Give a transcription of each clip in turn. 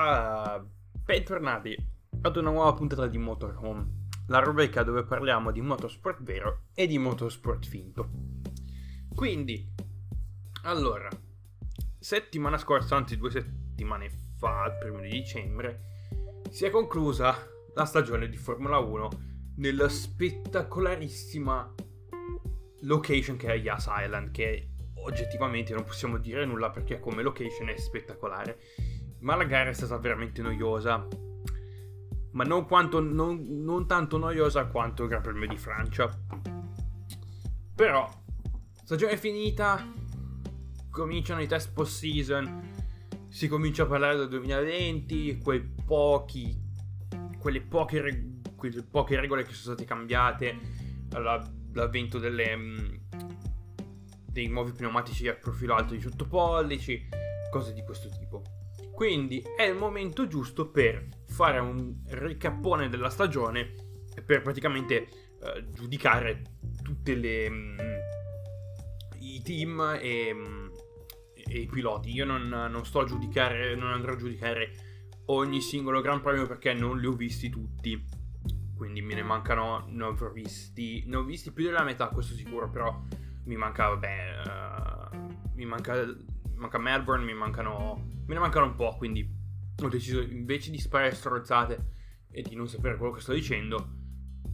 Ah, bentornati ad una nuova puntata di Motorhome, la rubrica dove parliamo di motorsport vero e di motorsport finto. Quindi, allora, settimana scorsa, anzi due settimane fa, il primo di dicembre, si è conclusa la stagione di Formula 1 nella spettacolarissima location che è Yas Island, che oggettivamente non possiamo dire nulla perché come location è spettacolare ma la gara è stata veramente noiosa. Ma non, quanto, non, non tanto noiosa quanto il Gran Premio di Francia. Però, stagione finita, cominciano i test post season, si comincia a parlare del 2020, quei pochi, quelle poche, quelle poche regole che sono state cambiate, l'avvento delle, mm, dei nuovi pneumatici a profilo alto di sottopollici, cose di questo tipo. Quindi è il momento giusto per fare un ricappone della stagione per praticamente uh, giudicare tutti mm, i team e, um, e, i piloti. Io non, non, sto a giudicare, non andrò a giudicare ogni singolo Gran Premio perché non li ho visti tutti. Quindi me ne mancano, ne ho visti, ne ho visti più della metà, questo sicuro, però mi manca, vabbè, uh, mi manca manca Melbourne, mi mancano. Me ne mancano un po', quindi ho deciso invece di sparare strozzate e di non sapere quello che sto dicendo,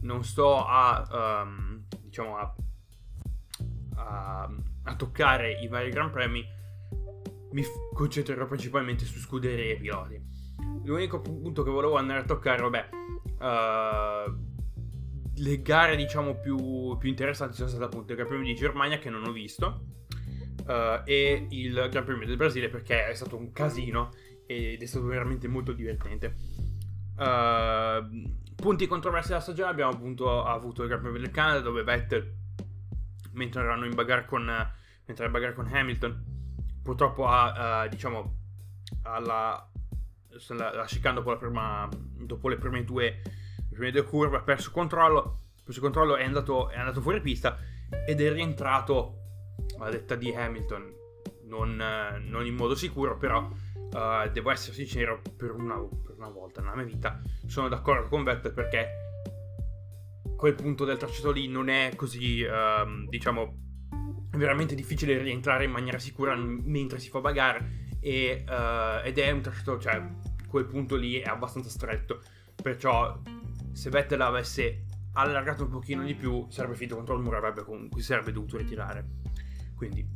non sto a. Um, diciamo a, a, a, toccare i vari Gran Premi. Mi concentrerò principalmente su scuderie e piloti. L'unico punto che volevo andare a toccare, vabbè. Uh, le gare diciamo più, più interessanti sono state appunto il Gran Premio di Germania che non ho visto uh, e il Gran Premio del Brasile perché è stato un casino ed è stato veramente molto divertente. Uh, punti controversi della stagione abbiamo appunto avuto il Gran Premio del Canada dove Vettel mentre erano in bagarre con, mentre bagarre con Hamilton purtroppo ha uh, diciamo alla la, la prima, dopo le prime due le prime due curve ha perso controllo perso controllo è andato, è andato fuori pista ed è rientrato a detta di Hamilton, non, non in modo sicuro, però uh, devo essere sincero, per una, per una, volta nella mia vita sono d'accordo con Vettel perché quel punto del tracciato lì non è così, uh, diciamo, veramente difficile rientrare in maniera sicura mentre si fa bagare e, uh, ed è un tracciato, cioè quel punto lì è abbastanza stretto, perciò se Vettel avesse allargato un pochino di più sarebbe finito contro il muro avrebbe comunque sarebbe dovuto ritirare quindi,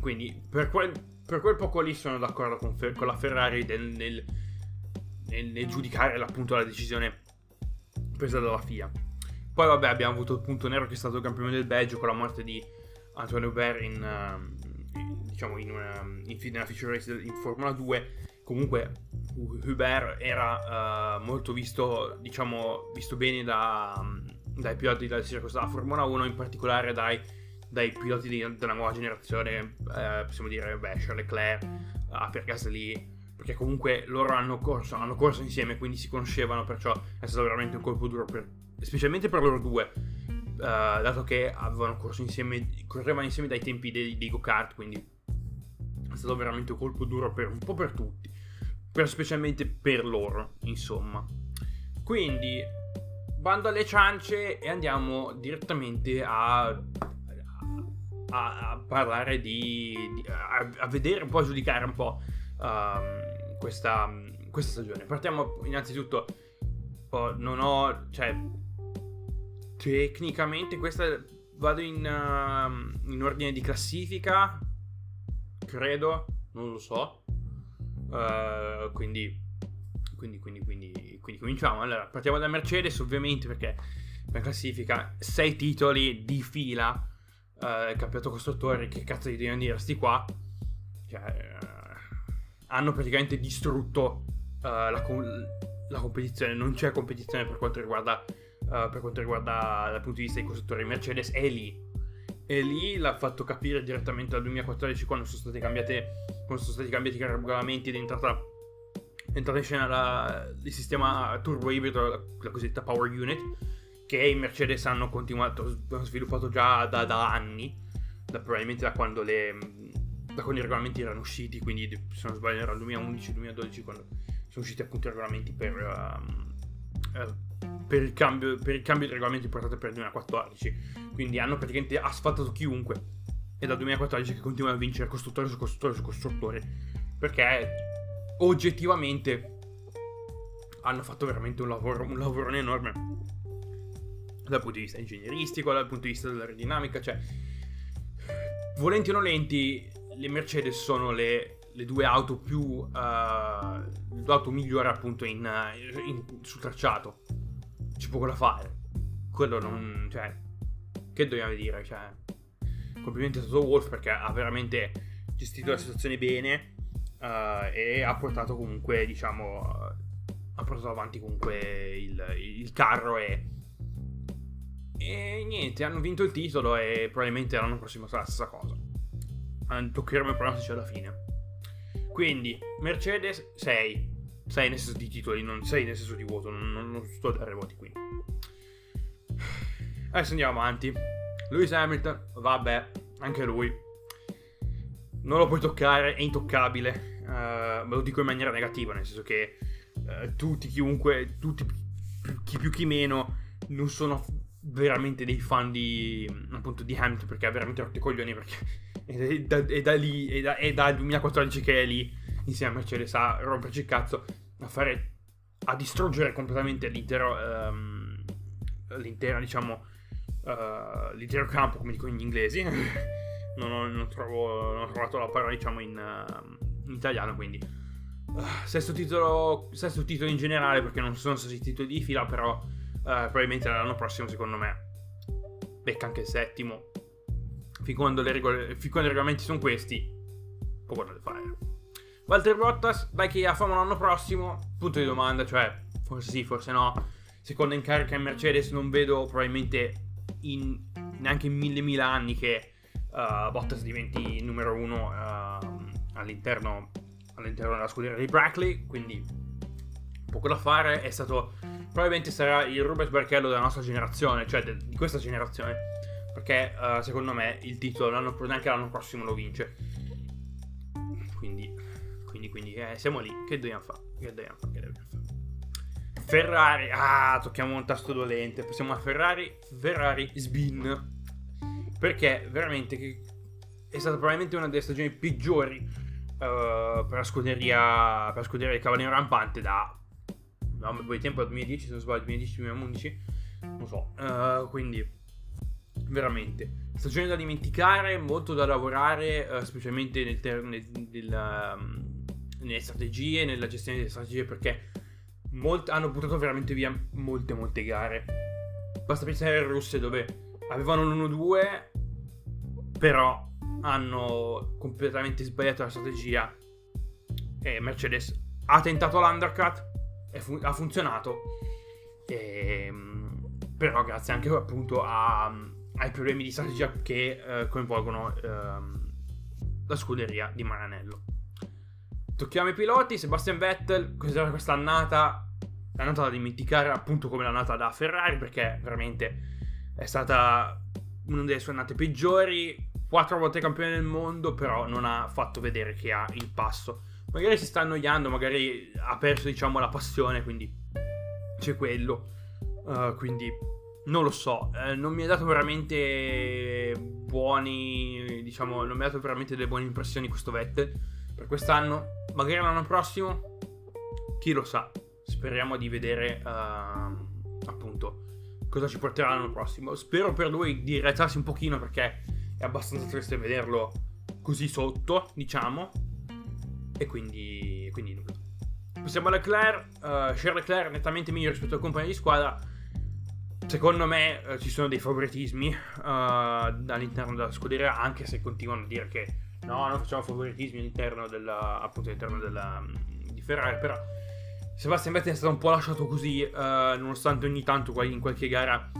quindi per, quel, per, quel, poco lì sono d'accordo con, con la Ferrari nel, nel, nel, nel, giudicare appunto la decisione presa dalla FIA. Poi vabbè abbiamo avuto il punto nero che è stato il campione del Belgio con la morte di Antonio Hubert in, uh, diciamo in, una, in, nella feature race in Formula 2. Comunque Hubert era uh, molto visto, diciamo, visto bene da, dai piloti della Formula 1, in particolare dai dai piloti di, della nuova generazione, eh, possiamo dire, Charles Leclerc, per Gasly, perché comunque loro hanno corso, hanno corso insieme, quindi si conoscevano, perciò è stato veramente un colpo duro, per, specialmente per loro due, uh, dato che avevano corso insieme, correvano insieme dai tempi dei, dei go-kart, quindi è stato veramente un colpo duro per un po' per tutti, per, specialmente per loro, insomma. Quindi, bando alle ciance e andiamo direttamente a a, a parlare di, di a, a, vedere un po', a giudicare un po' um, questa, questa, stagione. Partiamo innanzitutto, oh, non ho, cioè, tecnicamente questa vado in, uh, in ordine di classifica, credo, non lo so. Uh, quindi, quindi, quindi, quindi, quindi cominciamo. Allora, partiamo da Mercedes, ovviamente, perché in classifica 6 titoli di fila uh, il campionato costruttori, che cazzo di devono dire sti qua? Cioè, uh, hanno praticamente distrutto uh, la, la, competizione, non c'è competizione per quanto riguarda, per quanto riguarda dal punto di vista dei costruttori. Mercedes è lì. E lì l'ha fatto capire direttamente dal 2014 quando sono stati cambiati i regolamenti ed è entrata, entrata in scena la, il sistema turbo ibrido, la, la cosiddetta power unit che i Mercedes hanno continuato, hanno sviluppato già da, da anni, da, probabilmente da quando, le, da quando, i regolamenti erano usciti, quindi se non sbaglio era il 2011-2012 quando sono usciti appunto i regolamenti per, uh, uh, per, il, cambio, per il cambio di regolamenti portato per il 2014. Quindi hanno praticamente asfaltato chiunque. E dal 2014 che continuano a vincere costruttori su costruttori su costruttori. Perché oggettivamente hanno fatto veramente un lavoro, un lavoro enorme dal punto di vista ingegneristico, dal punto di vista dell'aerodinamica, cioè volenti o nolenti le Mercedes sono le, le due auto più uh, le due auto migliori appunto in, in, sul tracciato. C'è poco da fare. Quello non cioè che dobbiamo dire cioè complimenti a Toto Wolf perché ha veramente gestito la situazione bene uh, e ha portato comunque diciamo ha portato avanti comunque il, il carro e e niente, hanno vinto il titolo e probabilmente l'anno prossimo sarà la stessa cosa. Toccheremo i pronostici alla fine. Quindi, Mercedes 6. 6 nel senso di titoli, non 6 nel senso di voto. Non, non, non sto a dare voti qui. Adesso andiamo avanti. Lewis Hamilton, vabbè, anche lui. Non lo puoi toccare, è intoccabile. Uh, lo dico in maniera negativa, nel senso che uh, tutti, chiunque, tutti, chi più chi meno, non sono veramente dei fan di appunto di Hamilton perché ha veramente rotto i coglioni perché è da, è da lì è, da, è dal 2014 che è lì insieme a Mercedes a romperci il cazzo a fare a distruggere completamente l'intero um, l'intera diciamo uh, l'intero campo come dicono gli inglesi. Non, ho, non, trovo, non, ho, trovato la parola diciamo in, uh, in italiano quindi. Uh, sesto titolo sesto titolo in generale perché non sono stati titoli di fila però probabilmente l'anno prossimo, secondo me, becca anche il settimo. Fin quando, regole, fin quando i regolamenti sono questi, poco da fare. Walter Bottas, vai che ha fama l'anno prossimo, punto di domanda, cioè, forse sì, forse no. Seconda in carica in Mercedes non vedo probabilmente in, neanche in mille mila anni che uh, Bottas diventi numero uno uh, all'interno, all'interno della scuderia di Brackley, quindi poco da fare, è stato probabilmente sarà il Rubens Barrichello della nostra generazione, cioè de- di questa generazione, perché uh, secondo me il titolo l'anno, neanche l'anno prossimo lo vince. Quindi, quindi, quindi eh, siamo lì. Che dobbiamo fare? Che dobbiamo fare? Che dobbiamo fare? Ferrari, ah, tocchiamo un tasto dolente. Passiamo a Ferrari, Ferrari Sbin. Perché veramente è stata probabilmente una delle stagioni peggiori uh, per la scuderia, per la scuderia del Cavaliere Rampante da no, un po' di tempo, 2010 se non sbaglio, 2010-2011, non so, uh, quindi veramente stagione da dimenticare, molto da lavorare, uh, specialmente nel ter- nel, nel, um, nelle strategie, nella gestione delle strategie, perché molt- hanno buttato veramente via molte, molte gare. Basta pensare alle russe dove avevano l'1-2, però hanno completamente sbagliato la strategia. E Mercedes ha tentato l'undercut, fu- ha funzionato. E, ehm, però grazie anche appunto a, ai problemi di strategia che eh, coinvolgono ehm, la scuderia di Maranello. Tocchiamo i piloti, Sebastian Vettel, questa, questa annata, l'annata da dimenticare appunto come l'annata da Ferrari perché veramente è stata una delle sue annate peggiori, quattro volte campione del mondo, però non ha fatto vedere che ha il passo magari si sta annoiando, magari ha perso, diciamo, la passione, quindi c'è quello. Uh, quindi non lo so, eh, non mi ha dato veramente buoni, diciamo, non mi ha dato veramente delle buone impressioni questo Vettel per quest'anno. Magari l'anno prossimo, chi lo sa. Speriamo di vedere uh, appunto cosa ci porterà l'anno prossimo. Spero per lui di rialzarsi un pochino perché è abbastanza triste vederlo così sotto, diciamo. E quindi, quindi nulla. Passiamo a Leclerc. Uh, Charles Leclerc nettamente meglio rispetto al compagno di squadra. Secondo me uh, ci sono dei favoritismi uh, all'interno della scuderia, anche se continuano a dire che no, non facciamo favoritismi all'interno della, appunto all'interno della, di Ferrari, però Sebastian Vettel è stato un po' lasciato così, uh, nonostante ogni tanto in qualche gara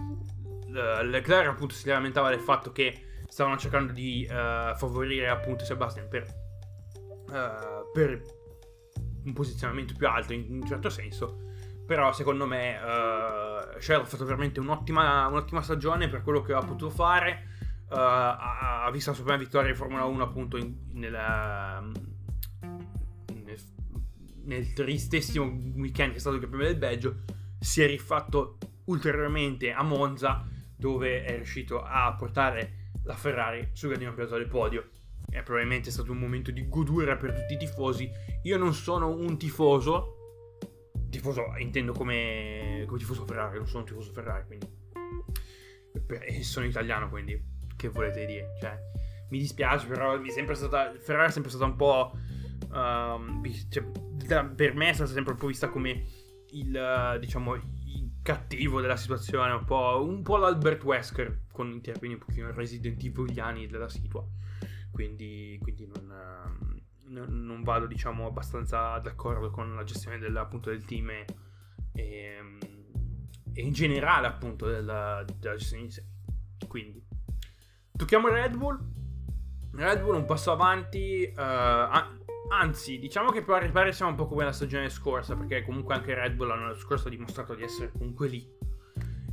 Leclerc appunto si lamentava del fatto che stavano cercando di favorire appunto Sebastian per per un posizionamento più alto in un certo senso. Però secondo me uh, Shell ha fatto veramente un'ottima, un'ottima, stagione per quello che ha potuto fare. Uh, ha, ha, visto la sua prima vittoria in Formula 1 appunto in, nella, nel, nel tristissimo weekend che è stato il campione del Belgio, si è rifatto ulteriormente a Monza, dove è riuscito a portare la Ferrari sul gradino più alto del podio. È probabilmente stato un momento di godura per tutti i tifosi. Io non sono un tifoso, tifoso intendo come, come tifoso Ferrari, non sono un tifoso Ferrari, quindi e sono italiano, quindi che volete dire? Cioè, mi dispiace, però mi è sempre stata Ferrari è sempre stata un po' um, cioè, per me è stata sempre un po' vista come il diciamo il cattivo della situazione, un po', un po' l'Albert Wesker con termini un pochino Resident Eviliani della situa. Quindi, quindi non, non, non, vado diciamo abbastanza d'accordo con la gestione del, appunto, del team e, e, e, in generale appunto della, della gestione di sé. Quindi tocchiamo Red Bull. Red Bull un passo avanti, uh, anzi diciamo che per arrivare siamo un po' come la stagione scorsa perché comunque anche Red Bull l'anno scorso ha dimostrato di essere comunque lì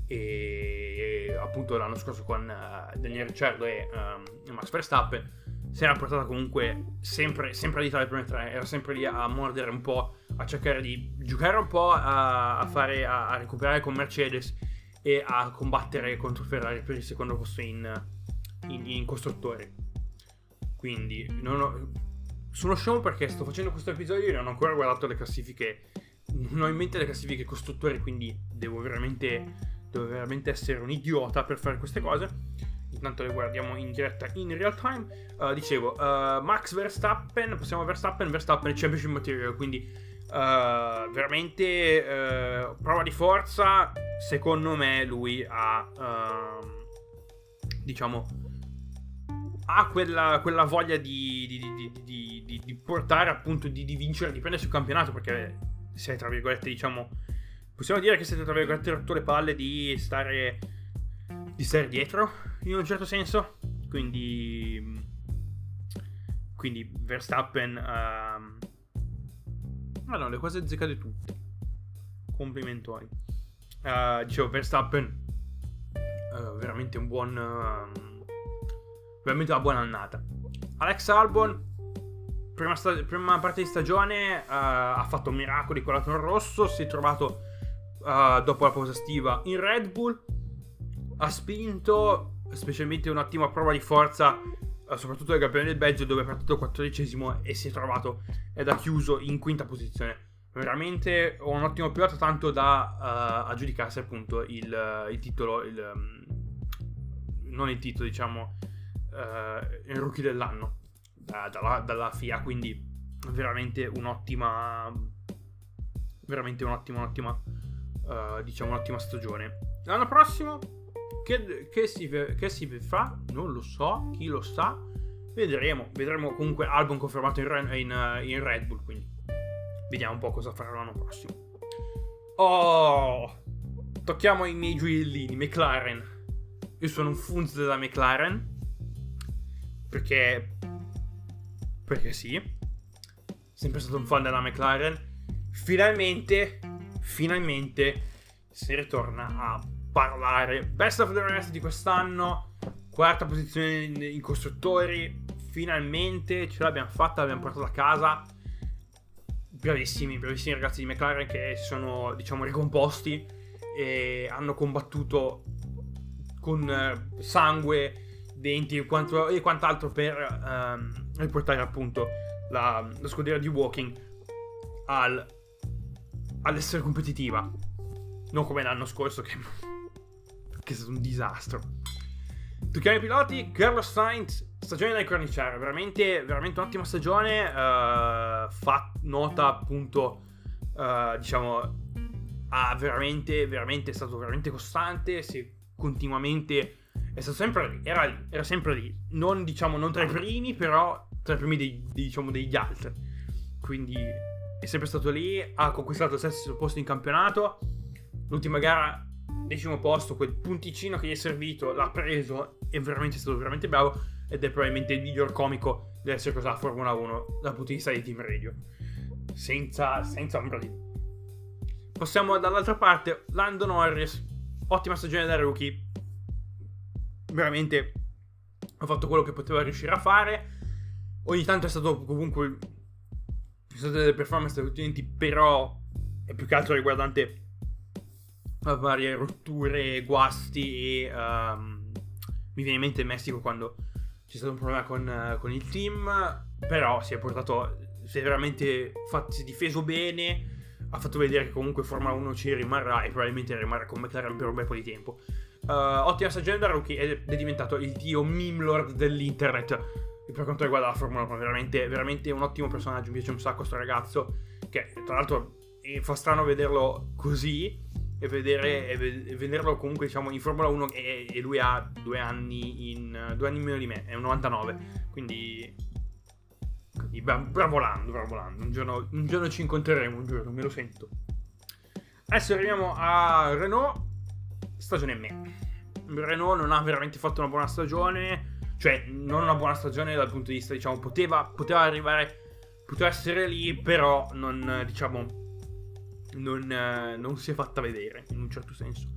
e appunto l'anno scorso con uh, Daniel Ricciardo e um, Max Verstappen si era portata comunque sempre, sempre lì tra le prime tre, era sempre lì a mordere un po', a cercare di giocare un po', a, a fare, a, a, recuperare con Mercedes e a combattere contro Ferrari per il secondo posto in, in, in costruttori. Quindi ho, sono scemo perché sto facendo questo episodio e non ho ancora guardato le classifiche, non ho in mente le classifiche costruttori, quindi devo veramente, devo veramente essere un idiota per fare queste cose intanto le guardiamo in diretta in real time. Uh, dicevo, uh, Max Verstappen, passiamo a Verstappen, Verstappen è Championship Material, quindi uh, veramente prova di forza. Secondo me lui ha, ehm, diciamo, ha quella, quella voglia di, di, di, di, portare appunto di, vincere, di prendersi il campionato, perché sei tra virgolette, diciamo, possiamo dire che siete tra virgolette rotto le palle di stare, di stare dietro in un certo senso. Quindi, quindi Verstappen. Uh, ah no, le cose azzeccate tutte. Complimentori. Uh, dicevo, Verstappen. Uh, veramente un buon. Uh, veramente una buona annata. Alex Albon. Prima, sta- prima parte di stagione uh, ha fatto miracoli con la Toro Rosso. Si è trovato dopo la pausa estiva in Red Bull. Ha spinto specialmente un'ottima prova di forza, eh, soprattutto del campione del Belgio, dove è partito 14 e si è trovato ed ha chiuso in quinta posizione. Veramente un ottimo pilota, tanto da uh, aggiudicarsi appunto il, il titolo, il, um, non il titolo, diciamo, uh, il rookie dell'anno da, dalla, dalla FIA. Quindi veramente un'ottima, veramente un'ottima, un'ottima, uh, diciamo, un'ottima stagione. L'anno prossimo che, che, si, che si fa? Non lo so, chi lo sa. Vedremo, vedremo comunque album confermato in, in, in Red Bull, quindi vediamo un po' cosa farà l'anno prossimo. Oh, tocchiamo i miei gioiellini, McLaren. Io sono un funzo della McLaren. Perché... Perché sì. Sempre stato un fan della McLaren. Finalmente, finalmente si ritorna a parlare. Best of the rest di quest'anno, quarta posizione in, in costruttori, finalmente ce l'abbiamo fatta, l'abbiamo portata a casa. Bravissimi, bravissimi ragazzi di McLaren che si sono, diciamo, ricomposti e hanno combattuto con eh, sangue, denti e, quanto, e quant'altro per ehm, riportare appunto la, la scuderia di Walking al, all'essere competitiva. Non come l'anno scorso che che è stato un disastro. Tocchiamo i piloti, Carlos Sainz, stagione da incorniciare, veramente, veramente un'ottima stagione, uh, fa nota appunto, uh, diciamo, ha veramente, veramente, è stato veramente costante, si continuamente, è stato sempre lì, era lì, era sempre lì, non diciamo, non tra i primi, però tra i primi dei, diciamo, degli altri, quindi è sempre stato lì, ha conquistato il sesto posto in campionato, l'ultima gara decimo posto, quel punticino che gli è servito, l'ha preso, è veramente stato veramente bravo ed è probabilmente il miglior comico dell'essere cosa la Formula 1 dal punto di vista di team radio. Senza, senza ombra di... Passiamo dall'altra parte, Lando Norris, ottima stagione da rookie, veramente ha fatto quello che poteva riuscire a fare, ogni tanto è stato comunque ci sono delle performance utenti, però è più che altro riguardante varie rotture, guasti e um, mi viene in mente il Messico quando c'è stato un problema con, uh, con il team, però si è portato, si è veramente fatto, si è difeso bene, ha fatto vedere che comunque Formula 1 ci rimarrà e probabilmente rimarrà con McLaren per un bel po' di tempo. Uh, ottima stagione da rookie ed è diventato il dio meme lord dell'internet per quanto riguarda la Formula 1. Veramente, veramente un ottimo personaggio, mi piace un sacco questo ragazzo che tra l'altro fa strano vederlo così e, vedere, e vederlo comunque diciamo in Formula 1 e, e, lui ha due anni in due anni meno di me, è un 99, quindi, quindi bravo Lando, bravo Lando, un giorno, un giorno ci incontreremo, un giorno, me lo sento. Adesso arriviamo a Renault, stagione me. Renault non ha veramente fatto una buona stagione, cioè non una buona stagione dal punto di vista, diciamo, poteva, poteva arrivare, poteva essere lì, però non, diciamo, non, eh, non, si è fatta vedere in un certo senso.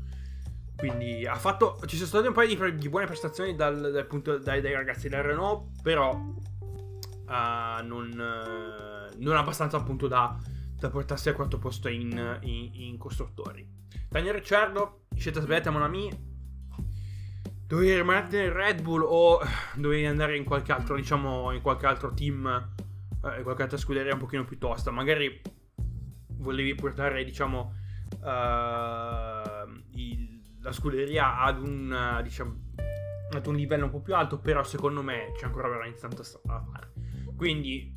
Quindi ha fatto. Ci sono state un paio di, di buone prestazioni dal, dal punto, dai, dai, ragazzi del Renault, però uh, non, uh, non abbastanza appunto da, da, portarsi al quarto posto in, in, in costruttori. Daniel Ricciardo, scelta sbagliata, mon ami. Dovevi rimanere nel Red Bull o dovevi andare in qualche altro, diciamo, in qualche altro team, in qualche altra scuderia un pochino più tosta. Magari volevi portare, diciamo, uh, il, la scuderia ad un, diciamo, ad un livello un po' più alto, però secondo me c'è ancora veramente tanta strada da fare. Quindi,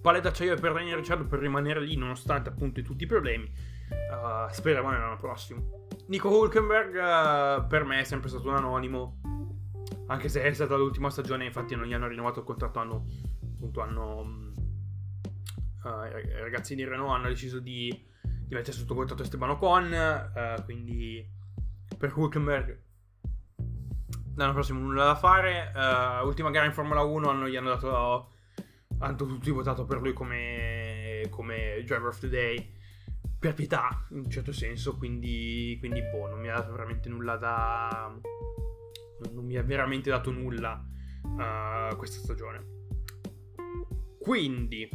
paletta d'acciaio per Daniel Ricciardo per rimanere lì nonostante appunto tutti i problemi. Uh, speriamo nell'anno prossimo. Nico Hulkenberg uh, per me è sempre stato un anonimo. Anche se è stata l'ultima stagione, infatti non gli hanno rinnovato il contratto, hanno, appunto, hanno uh, i ragazzi di Renault hanno deciso di, di mettere sotto contratto Esteban Ocon, uh, quindi per Hulkenberg l'anno prossimo nulla da fare. Uh, ultima gara in Formula 1 hanno, gli hanno dato hanno tutti votato per lui come, come driver of the day per pietà in un certo senso quindi, quindi boh non mi ha dato veramente nulla da non mi ha veramente dato nulla uh, questa stagione quindi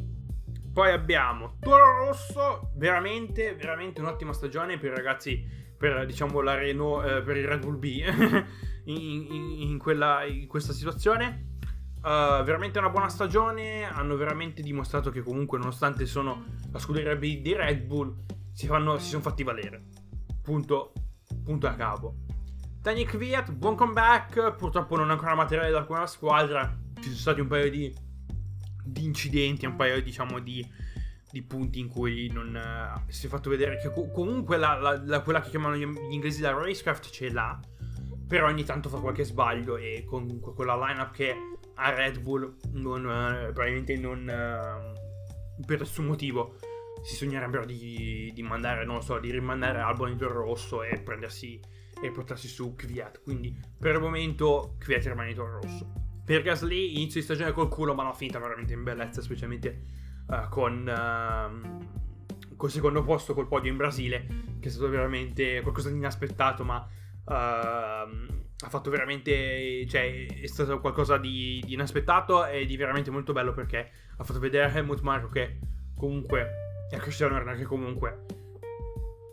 poi abbiamo Toro Rosso, veramente, veramente un'ottima stagione per i ragazzi, per diciamo la Renault, eh, per il Red Bull B in, in, in, quella, in questa situazione. Uh, veramente una buona stagione, hanno veramente dimostrato che comunque nonostante sono la scuderia B di Red Bull, si, fanno, si sono fatti valere. Punto, punto a capo. Daniel Kvyat, buon comeback, purtroppo non è ancora materiale da alcuna squadra, ci sono stati un paio di di incidenti, un paio diciamo di, di punti in cui non uh, si è fatto vedere che co- comunque la, la, la, quella che chiamano gli, inglesi la racecraft ce l'ha, però ogni tanto fa qualche sbaglio e comunque quella lineup che ha Red Bull non, uh, probabilmente non uh, per nessun motivo si sognerebbero di, di, mandare, non lo so, di rimandare Albon in rosso e prendersi e portarsi su Kvyat. Quindi per il momento Kvyat rimane in rosso. Per Gasly inizio di stagione col culo, ma l'ho finita veramente in bellezza, specialmente uh, con, uh, col secondo posto col podio in Brasile, che è stato veramente qualcosa di inaspettato, ma uh, ha fatto veramente, cioè è stato qualcosa di, di, inaspettato e di veramente molto bello perché ha fatto vedere Helmut Marko che comunque, e Cristiano Ronaldo che comunque,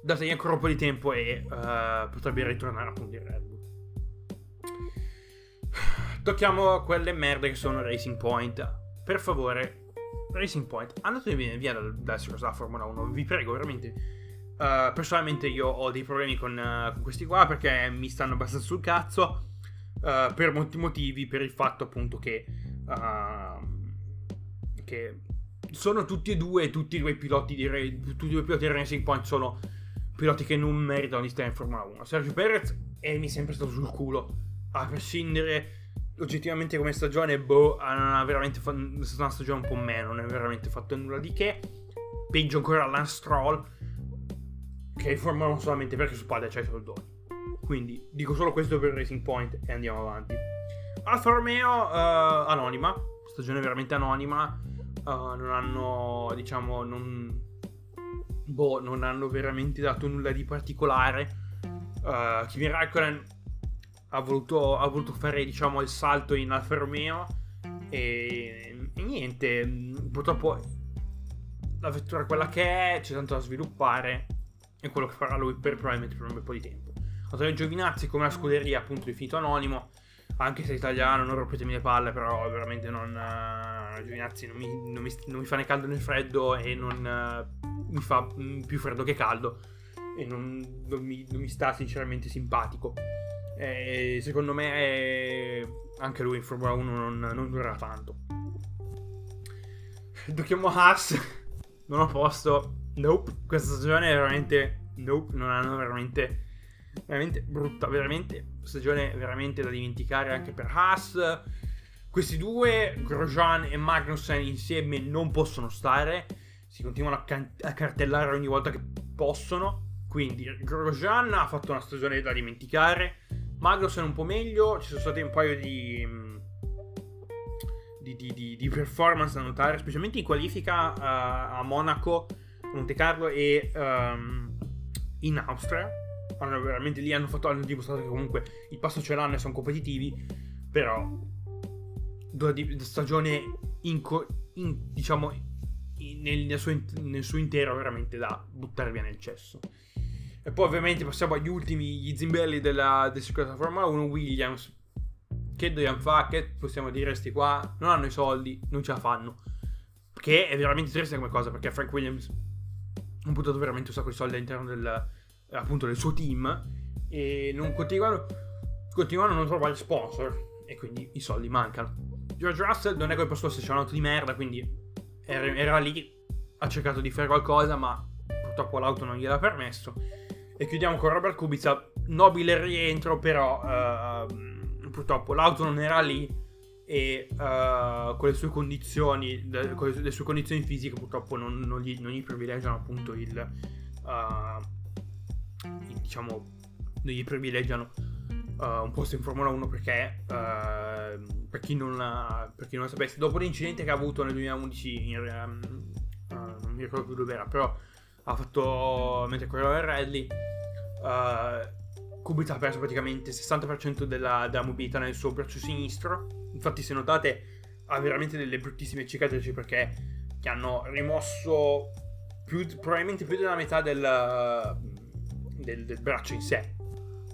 dategli ancora un po' di tempo e uh, potrebbe ritornare appunto in Red Bull. Tocchiamo quelle merde che sono Racing Point. Per favore, Racing Point, andatevi via dall'essere dal Formula 1, vi prego, veramente. Uh, personalmente io ho dei problemi con, uh, con, questi qua perché mi stanno abbastanza sul cazzo. Uh, per molti motivi, per il fatto appunto che, che sono tutti e due, tutti e due i piloti di, tutti e due piloti di Racing Point sono piloti che non meritano di stare in Formula 1. Sergio Perez è, mi è sempre stato sul culo, a prescindere oggettivamente come stagione, boh, ha veramente fatto una stagione un po' meno, non è veramente fatto nulla di che. Peggio ancora Lance Stroll, che riformano solamente perché su padre c'è i soldoni. Quindi dico solo questo per Racing Point e andiamo avanti. Alfa Romeo, uh, anonima, stagione veramente anonima. Uh, non hanno, diciamo, non, boh, non hanno veramente dato nulla di particolare. Uh, Kimi Raikkonen ha voluto, ha voluto fare diciamo il salto in Alfa Romeo E, e niente, purtroppo la vettura è quella che è, c'è tanto da sviluppare e quello che farà lui per probabilmente per un bel po' di tempo. Antonio Giovinazzi come la scuderia appunto di finito anonimo, anche se è italiano, non rompetemi le palle, però veramente non... Uh, Giovinazzi non mi, non, mi, non mi, fa né caldo né freddo e non uh, mi fa mm, più freddo che caldo e non, mi, non mi, sta sinceramente simpatico. E secondo me è... anche lui in Formula 1 non, non durerà tanto. Giochiamo Haas, non ho posto. Nope, questa stagione è veramente... Nope, non hanno veramente... Veramente brutta, veramente stagione veramente da dimenticare anche per Haas. Questi due, Grosjean e Magnussen insieme non possono stare, si continuano a, can- a cartellare ogni volta che possono. Quindi Grosjean ha fatto una stagione da dimenticare, Magnussen un po' meglio, ci sono stati un paio di, di, di, di performance da notare, specialmente in qualifica uh, a Monaco, Monte Carlo e um, in Austria. Hanno veramente lì hanno, fatto, hanno dimostrato che comunque il passo ce l'hanno e sono competitivi, però stagione in, in, diciamo in, nel, nel, suo, nel suo intero veramente da buttare via nel cesso. E poi ovviamente passiamo agli ultimi, gli zimbelli della, della Formula 1, Williams. Che dobbiamo fare? Che possiamo dire sti qua? Non hanno i soldi, non ce la fanno. Che è veramente triste come cosa, perché Frank Williams ha buttato veramente un sacco di soldi all'interno del, appunto, del suo team e non continuano, continuano a non trovare sponsor e quindi i soldi mancano. George Russell non è quel posto se c'è una nota di merda, quindi era, era lì, ha cercato di fare qualcosa, ma purtroppo l'auto non gliel'ha permesso e chiudiamo con Robert Kubica. Nobile rientro, però uh, purtroppo l'auto non era lì e uh, con le sue condizioni, con le sue condizioni fisiche purtroppo non, non, gli, non gli, privilegiano appunto il, uh, il, diciamo, non gli privilegiano un posto in Formula 1 perché per chi, non, per, chi non, lo sapesse, dopo l'incidente che ha avuto nel 2011 in, um, non mi ricordo più dove era, però ha fatto mentre correva il rally uh, Kubica ha perso praticamente il 60% della, della, mobilità nel suo braccio sinistro. Infatti se notate ha veramente delle bruttissime cicatrici perché gli hanno rimosso più, probabilmente più della metà del, del, del braccio in sé.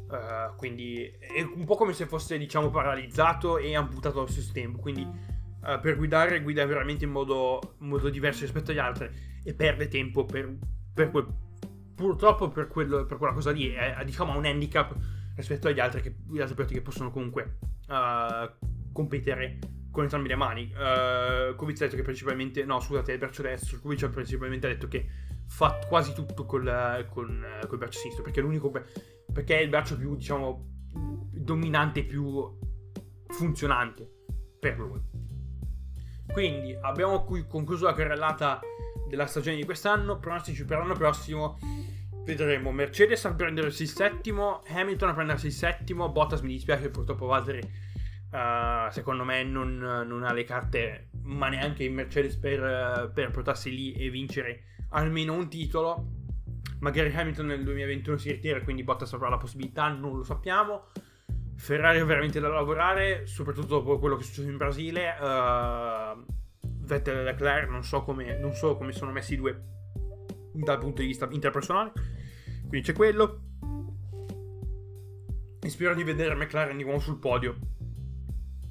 Uh, quindi è un po' come se fosse diciamo paralizzato e amputato allo stesso tempo. Quindi uh, per guidare guida veramente in modo, modo diverso rispetto agli altri e perde tempo per per quel, purtroppo per, quello, per, quella cosa lì è, diciamo un handicap rispetto agli altri, che, gli altri piloti che possono comunque uh, competere con entrambe le mani. Uh, Kubic ha detto che principalmente, no scusate, il braccio destro, ha principalmente detto che fa quasi tutto col, con, col braccio sinistro, perché è l'unico, perché è il braccio più, diciamo, dominante, più funzionante per lui. Quindi abbiamo qui concluso la carrellata della stagione di quest'anno, pronostici per l'anno prossimo. Vedremo Mercedes a prendersi il settimo, Hamilton a prendersi il settimo, Bottas mi dispiace purtroppo Valtteri uh, secondo me non, non, ha le carte, ma neanche in Mercedes per, per portarsi lì e vincere almeno un titolo. Magari Hamilton nel 2021 si ritira, quindi Bottas avrà la possibilità, non lo sappiamo. Ferrari è veramente da lavorare, soprattutto dopo quello che è successo in Brasile. Uh, Vettel e Leclerc non so come, non so come sono messi i due dal punto di vista interpersonale. Quindi c'è quello. E spero di vedere McLaren di nuovo sul podio.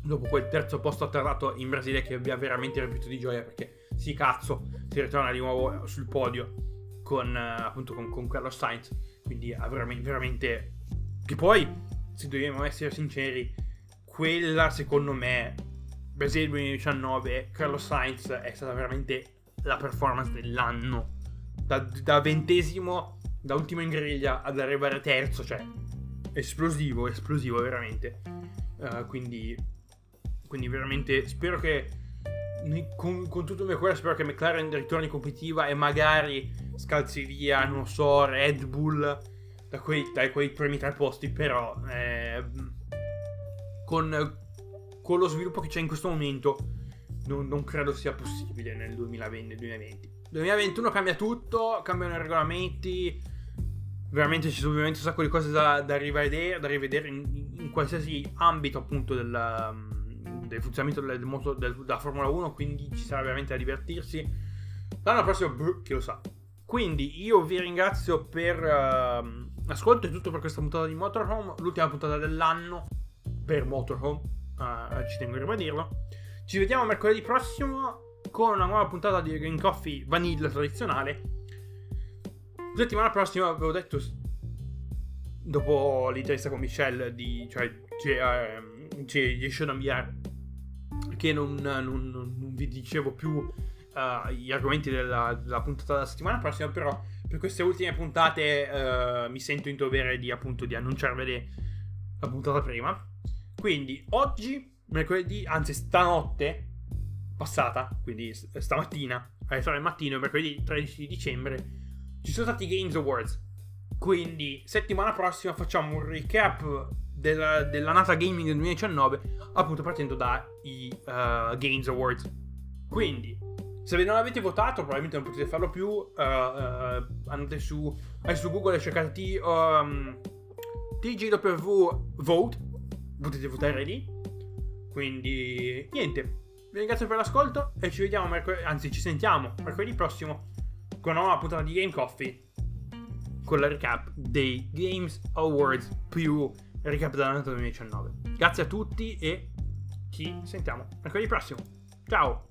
Dopo quel terzo posto atterrato in Brasile che vi ha veramente riempito di gioia perché sì cazzo si ritorna di nuovo sul podio con appunto con, con Carlos Sainz. Quindi veramente, veramente... Che poi, se dobbiamo essere sinceri, quella secondo me Brasile 2019, Carlos Sainz è stata veramente la performance dell'anno. Da, da ventesimo, da ultimo in griglia ad arrivare terzo, cioè esplosivo, esplosivo veramente. Uh, quindi, quindi veramente spero che con, con, tutto il mio cuore spero che McLaren ritorni competitiva e magari scalzi via, non so, Red Bull da quei, dai quei primi tre posti, però eh, con con lo sviluppo che c'è in questo momento, non, non credo sia possibile nel 2020. 2021 cambia tutto, cambiano i regolamenti. Veramente ci sono ovviamente un sacco di cose da, da rivedere, da rivedere in, in, qualsiasi ambito appunto del, del funzionamento del, del, del, della Formula 1, quindi ci sarà veramente da divertirsi. L'anno prossimo, brr, chi lo sa. Quindi io vi ringrazio per uh, l'ascolto, è tutto per questa puntata di Motorhome, l'ultima puntata dell'anno per Motorhome, uh, ci tengo a ribadirlo. Ci vediamo mercoledì prossimo con una nuova puntata di Green Coffee Vanilla tradizionale. Settimana prossima avevo detto dopo l'intervista con Michelle di cioè c'è, c'è Jason VR che non, non, non, vi dicevo più uh, gli argomenti della, della, puntata della settimana prossima però per queste ultime puntate uh, mi sento in dovere di appunto di annunciarveli la puntata prima quindi oggi mercoledì anzi stanotte passata quindi stamattina alle 3 del mattino mercoledì 13 dicembre ci sono stati i Games Awards quindi, settimana prossima facciamo un recap della, della Nata Gaming del 2019, appunto partendo dai uh, Games Awards. Quindi, se non avete votato, probabilmente non potete farlo più. Uh, uh, andate su, su, Google e cercate um, TGW Vote. Potete votare lì. Quindi, niente. Vi ringrazio per l'ascolto e ci vediamo mercoledì, anzi ci sentiamo mercoledì prossimo con una nuova puntata di Game Coffee con la recap dei Games Awards più recap dell'anno 2019. Grazie a tutti e ci sentiamo mercoledì prossimo. Ciao!